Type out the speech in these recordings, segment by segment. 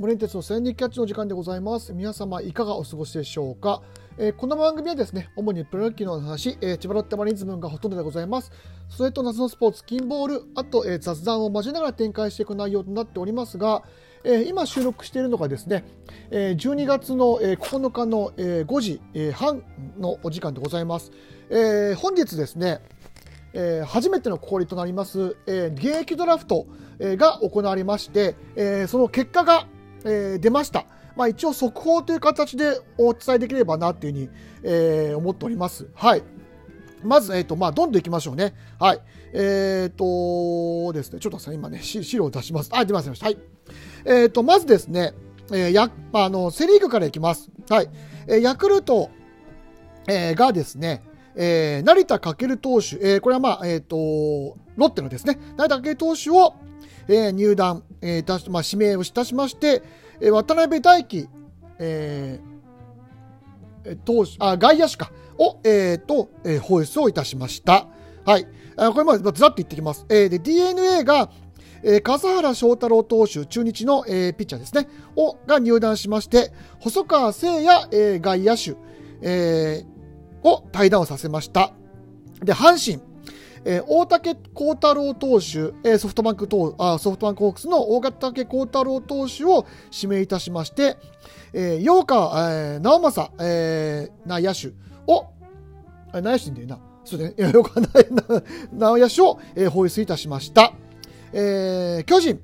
森鉄の戦日キャッチの時間でございます。皆様いかがお過ごしでしょうか、えー、この番組はですね主にプロ野球の話、えー、千葉ロッテマリーンズ分がほとんどでございます。それと夏のスポーツ金ボールあと、えー、雑談を交えながら展開していく内容となっておりますが、えー、今収録しているのがですね、えー、12月の、えー、9日の、えー、5時、えー、半のお時間でございます、えー、本日ですねえー、初めての氷となります、えー、現役ドラフト、えー、が行われまして、えー、その結果が、えー、出ました。まあ、一応速報という形でお伝えできればなというふうに、えー、思っております。はい。まず、えっ、ー、と、まあ、どんどんいきましょうね。はい。えっ、ー、とですね、ちょっとさ、今ね、資料を出します。あ、出ませんでした。はい。えっ、ー、と、まずですね、えー、や、あの、セリーグからいきます。はい。えー、ヤクルト、えー、がですね、えー、成田翔投手、えー、これはまあ、えっ、ー、と、ロッテのですね、成田翔投手を、え、入団、えーまあ、指名をいたしまして、えー、渡辺大輝、えー、投手、あ、外野手か、を、えー、と、えー、放出をいたしました。はい。あこれまでずらっと言ってきます。えー、で、DNA が、えー、笠原翔太郎投手、中日の、えー、ピッチャーですね、を、が入団しまして、細川誠也、えー、外野手、えー、を対談をさせました。で、阪神、えー、大竹幸太郎投手、えー、ソフトバンク投あソフトバンクホークスの大竹幸太郎投手を指名いたしまして、えー、陽川、えー、直政、えー、内野手を、内野手でいいな、そうね、陽川内野手を、えー、放出いたしました。えー、巨人、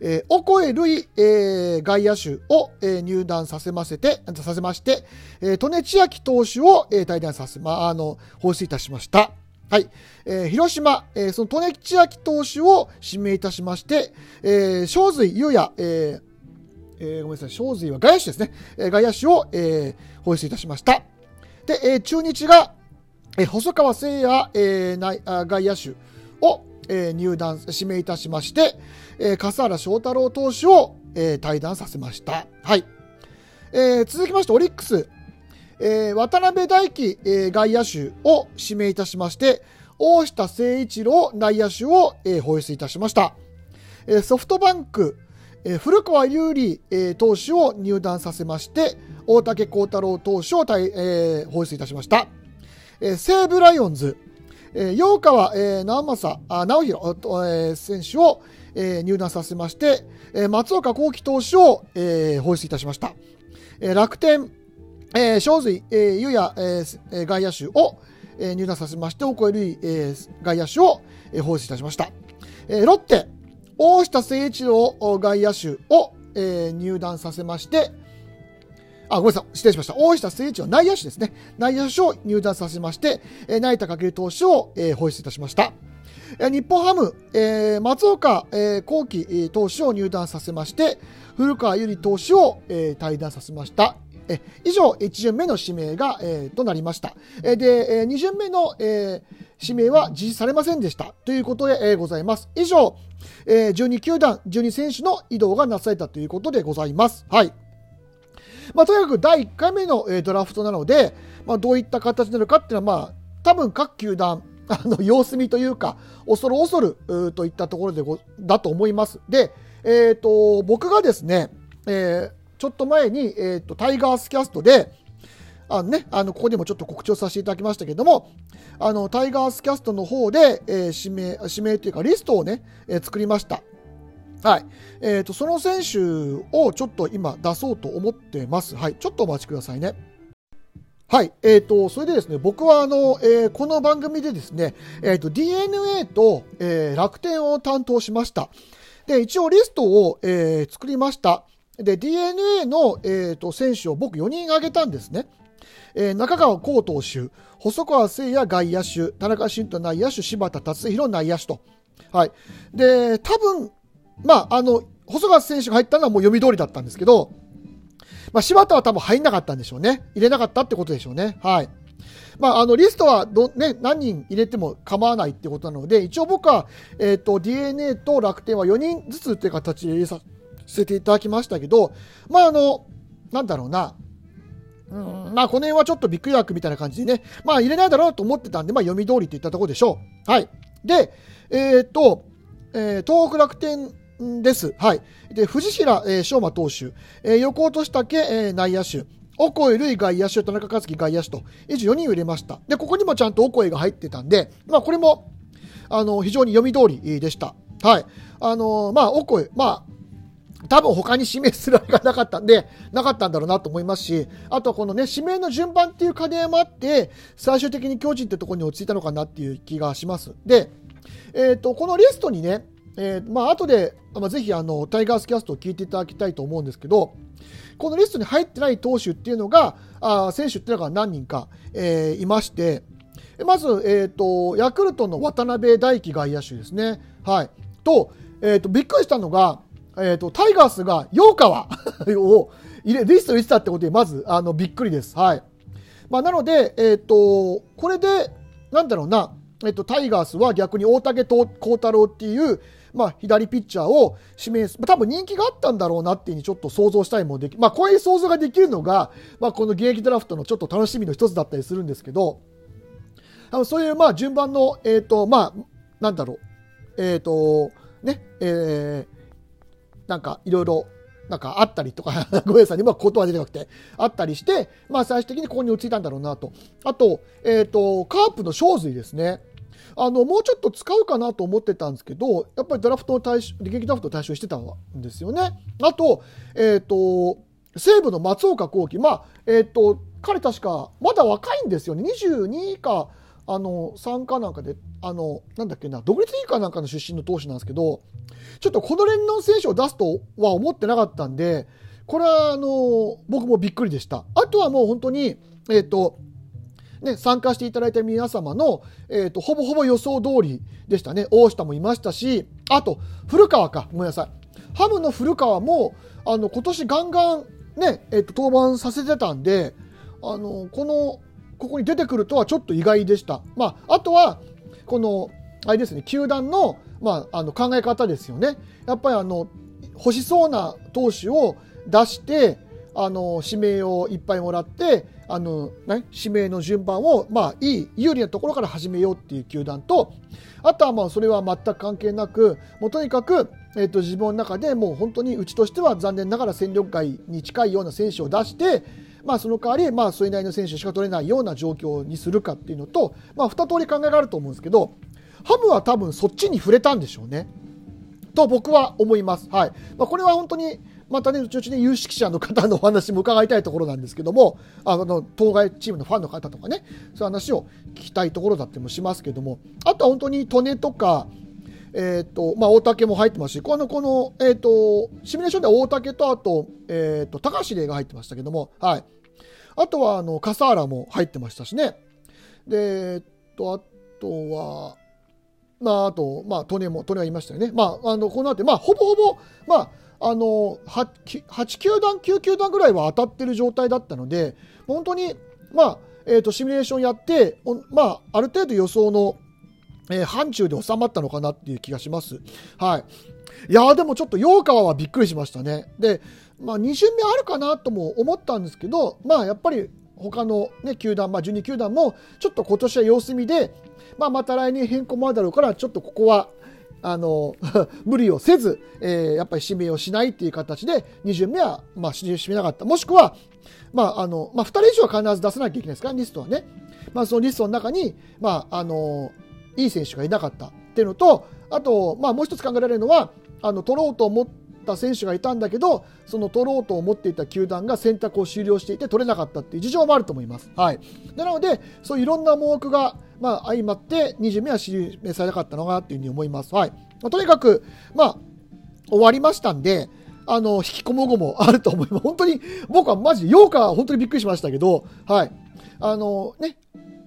えー、オコエルイ、えー、外野手を、えー、入団させませて、させまして、えー、利根千秋投手を、えー、対談させ、ま、あの、放出いたしました。はい。えー、広島、えー、その利根千秋投手を指名いたしまして、えー、正髄優也、えー、えー、ごめんなさい、正髄は外野手ですね。えー、外野手を、えー、放出いたしました。で、えー、中日が、えー、細川誠也、えー、内あ外野手を、えー、入団、指名いたしまして、えー、笠原翔太郎投手を、えー、対談させました。はい。えー、続きまして、オリックス、えー、渡辺大輝、えー、外野手を指名いたしまして、大下誠一郎内野手を、えー、放出いたしました。えー、ソフトバンク、えー、古川優里、えー、投手を入団させまして、大竹幸太郎投手を対、えー、放出いたしました。えー、西武ライオンズ、えー、陽川、えー、直政、あ直弘、えー、選手を、えー、入団させまして、えー、松岡幸輝投手を、えー、放出いたしました。えー、楽天、えー、正髄、えー、ゆや、えー、外野手を、えー、入団させまして、大越塁、えー、外野手を、えー、放出いたしました。えー、ロッテ、大下誠一郎外野手を、えー、入団させまして、あ、ごめんなさい、失礼しました。大下誠一郎内野手ですね。内野手を入団させまして、えー、成田翔投手を、えー、放出いたしました。え、日本ハム、えー、松岡、えー、幸輝投手を入団させまして、古川由里投手を、えー、対談させました。え以上、1巡目の指名が、えー、となりました。えで、え2巡目の、え指名は実施されませんでしたということで、えございます。以上、え12球団、12選手の移動がなされたということでございます。はい。まあ、とにかく第1回目の、えドラフトなので、まあ、どういった形になるかっていうのは、まあ、多分各球団、あの様子見というか、恐る恐るといったところでだと思います。で、え、ー、と、僕がですね、えー、ちょっと前に、えーと、タイガースキャストで、あのね、あのここでもちょっと告知をさせていただきましたけども、あのタイガースキャストの方で、えー、指名、指名というかリストをね、えー、作りました。はい。えっ、ー、と、その選手をちょっと今出そうと思ってます。はい。ちょっとお待ちくださいね。はい。えっ、ー、と、それでですね、僕はあの、えー、この番組でですね、えっ、と、DNA と、え楽天を担当しました。で、一応リストを、え作りました。で、DNA の、えーと、選手を僕4人挙げたんですね。えー、中川幸投手、細川誠也外野手、田中慎太内野手、柴田達弘内野手と。はい。で、多分、まあ、あの、細川選手が入ったのはもう読み通りだったんですけど、まあ、柴田は多分入んなかったんでしょうね。入れなかったってことでしょうね。はい。まあ、あの、リストはど、ね、何人入れても構わないってことなので、一応僕は、えっ、ー、と、DNA と楽天は4人ずつっていう形で入れさせていただきましたけど、まああの、なんだろうな、うん、まあこの辺はちょっとびっくり枠みたいな感じでね、まあ入れないだろうと思ってたんで、まあ読み通りといったところでしょう。はい。で、えー、っと、えー、東北楽天です。はい。で、藤平、えー、翔馬投手、えー、横尾俊武、えー、内野手、オコエ、ルイ外野手、田中克樹外野手と、以上4人入れました。で、ここにもちゃんとオコエが入ってたんで、まあ、これも、あの、非常に読み通りでした。はい。あの、まあ、オコエ、まあ、多分他に指名するあれがなかったんで、なかったんだろうなと思いますし、あとこのね、指名の順番っていう過程もあって、最終的に巨人ってところに落ち着いたのかなっていう気がします。で、えっ、ー、と、このリストにね、えー、まあ、後で、まあ、ぜひあの、タイガースキャストを聞いていただきたいと思うんですけど、このリストに入ってない投手っていうのが、あ選手っていうのが何人か、えー、いまして、まず、えっ、ー、と、ヤクルトの渡辺大輝外野手ですね。はい。と、えっ、ー、と、びっくりしたのが、えっ、と、タイガースが陽川 を入れ、リストにしたってことで、まず、あの、びっくりです。はい。まあ、なので、えっ、と、これで、なんだろうな、えっと、タイガースは逆に大竹幸太郎っていう、まあ、左ピッチャーを指名する、多分人気があったんだろうなっていうふうにちょっと想像したりもでき、まあ、こういう想像ができるのが、まあ、この現役ドラフトのちょっと楽しみの一つだったりするんですけど、あのそういう、まあ、順番の、えっ、ー、と、まあ、なんだろう、えっ、ー、と、ね、えー、なんか、いろいろ、なんかあったりとか、ごめんなさい、今言葉出てなくて、あったりして、まあ最終的にここに落ち着いたんだろうなと。あと、えっ、ー、と、カープの正髄ですね。あの、もうちょっと使うかなと思ってたんですけど、やっぱりドラフトを対象、現役ドラフトを対象してたんですよね。あと、えっ、ー、と、西武の松岡幸輝、まあ、えっ、ー、と、彼確か、まだ若いんですよね。22か、あの、3かなんかで、あの、なんだっけな、独立リーガーなんかの出身の投手なんですけど、ちょっとこの連の選手を出すとは思ってなかったんで、これは、あの、僕もびっくりでした。あとはもう本当に、えっ、ー、と、ね、参加していただいた皆様の、えーと、ほぼほぼ予想通りでしたね。大下もいましたし、あと、古川か、ごめんなさい。ハムの古川も、あの、今年ガンガンね、えっ、ー、と、登板させてたんで、あの、この、ここに出てくるとはちょっと意外でした。まあ、あとは、この、あれですね、球団の、まあ、あの考え方ですよね。やっぱりあの、欲しそうな投手を出して、あの、指名をいっぱいもらって、あの、ね、指名の順番を、まあ、いい、有利なところから始めようっていう球団と、あとはまあ、それは全く関係なく、もうとにかく、えっ、と、自分の中でもう本当にうちとしては残念ながら戦力外に近いような選手を出して、まあ、その代わり、まあ、それなりの選手しか取れないような状況にするかっていうのと、まあ、二通り考えがあると思うんですけど、ハムは多分そっちに触れたんでしょうね。と僕は思います。はい。まあ、これは本当に、またね、うちね、有識者の方のお話も伺いたいところなんですけども、あの、当該チームのファンの方とかね、そういう話を聞きたいところだってもしますけども、あとは本当に利根とか、えっ、ー、と、まあ、大竹も入ってますし、この、この、えっ、ー、と、シミュレーションでは大竹と、あと、えっ、ー、と、高橋玲が入ってましたけども、はい。あとは、あの、笠原も入ってましたしね。で、えっと、あとは、まあ、あと、まあ、利根も、利根はいましたよね。まあ、あの、この後、まあ、ほぼほぼ、まあ、あの 8, 球団、9球団ぐらいは当たってる状態だったので、本当に、まあえーと、シミュレーションやって、まあ、ある程度予想の、えー、範疇で収まったのかなっていう気がします。はい。いやでもちょっと陽川はびっくりしましたね。で、まあ、2巡目あるかなとも思ったんですけど、まあ、やっぱり他の、ね、球団、まあ、12球団もちょっと今年は様子見で、まあ、また来年変更もあるだろうから、ちょっとここはあの 無理をせず、えー、やっぱり指名をしないっていう形で2巡目は、まあ、指名しなかった。もしくは、まああのまあ、2人以上は必ず出さなきゃいけないですか？らリストはね、まあ、そのリストの中に、まあ、あのいい選手がいなかったっていうのとあと、まあ、もう一つ考えられるのはあの取ろうと思ってた選手がいたんだけどその取ろうと思っていた球団が選択を終了していて取れなかったっていう事情もあると思います。はい、なのでそういろんな思惑がまあ、相まって2巡目は指名されなかったのかなというふうに思います。はい。まあ、とにかく、まあ、終わりましたんで、あの、引きこもごもあると思います。本当に、僕はマジで、8日は本当にびっくりしましたけど、はい。あの、ね、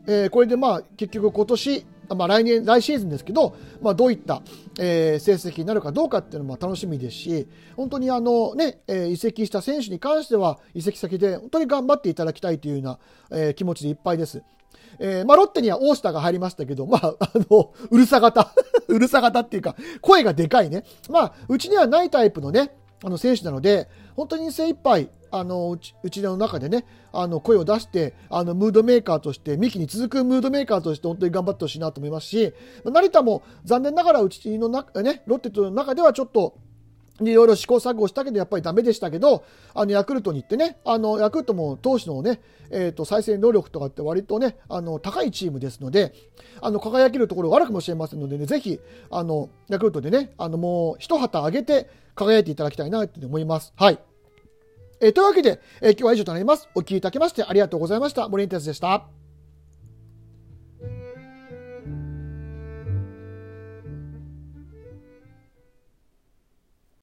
えー、これでまあ、結局今年、まあ、来年、来シーズンですけど、まあ、どういった、えー、成績になるかどうかっていうのも楽しみですし、本当にあのね、えー、移籍した選手に関しては、移籍先で本当に頑張っていただきたいというような、えー、気持ちでいっぱいです。えー、まあ、ロッテには大下が入りましたけど、まあ、あの、うるさ型 うるさ型っていうか、声がでかいね。まあ、うちにはないタイプのね、あの、選手なので、本当に精一杯、あの、うち、うちの中でね、あの、声を出して、あの、ムードメーカーとして、ミキに続くムードメーカーとして、本当に頑張ってほしいなと思いますし、成田も残念ながらうちの中、ね、ロッテとの中ではちょっと、いろいろ試行錯誤したけど、やっぱりダメでしたけど、あの、ヤクルトに行ってね、あの、ヤクルトも投手のね、えっ、ー、と、再生能力とかって割とね、あの、高いチームですので、あの、輝けるところが悪くもしれませんのでね、ぜひ、あの、ヤクルトでね、あの、もう、一旗上げて輝いていただきたいなって思います。はい。えー、というわけで、えー、今日は以上となります。お聞きいただきましてありがとうございました。森ンテスでした。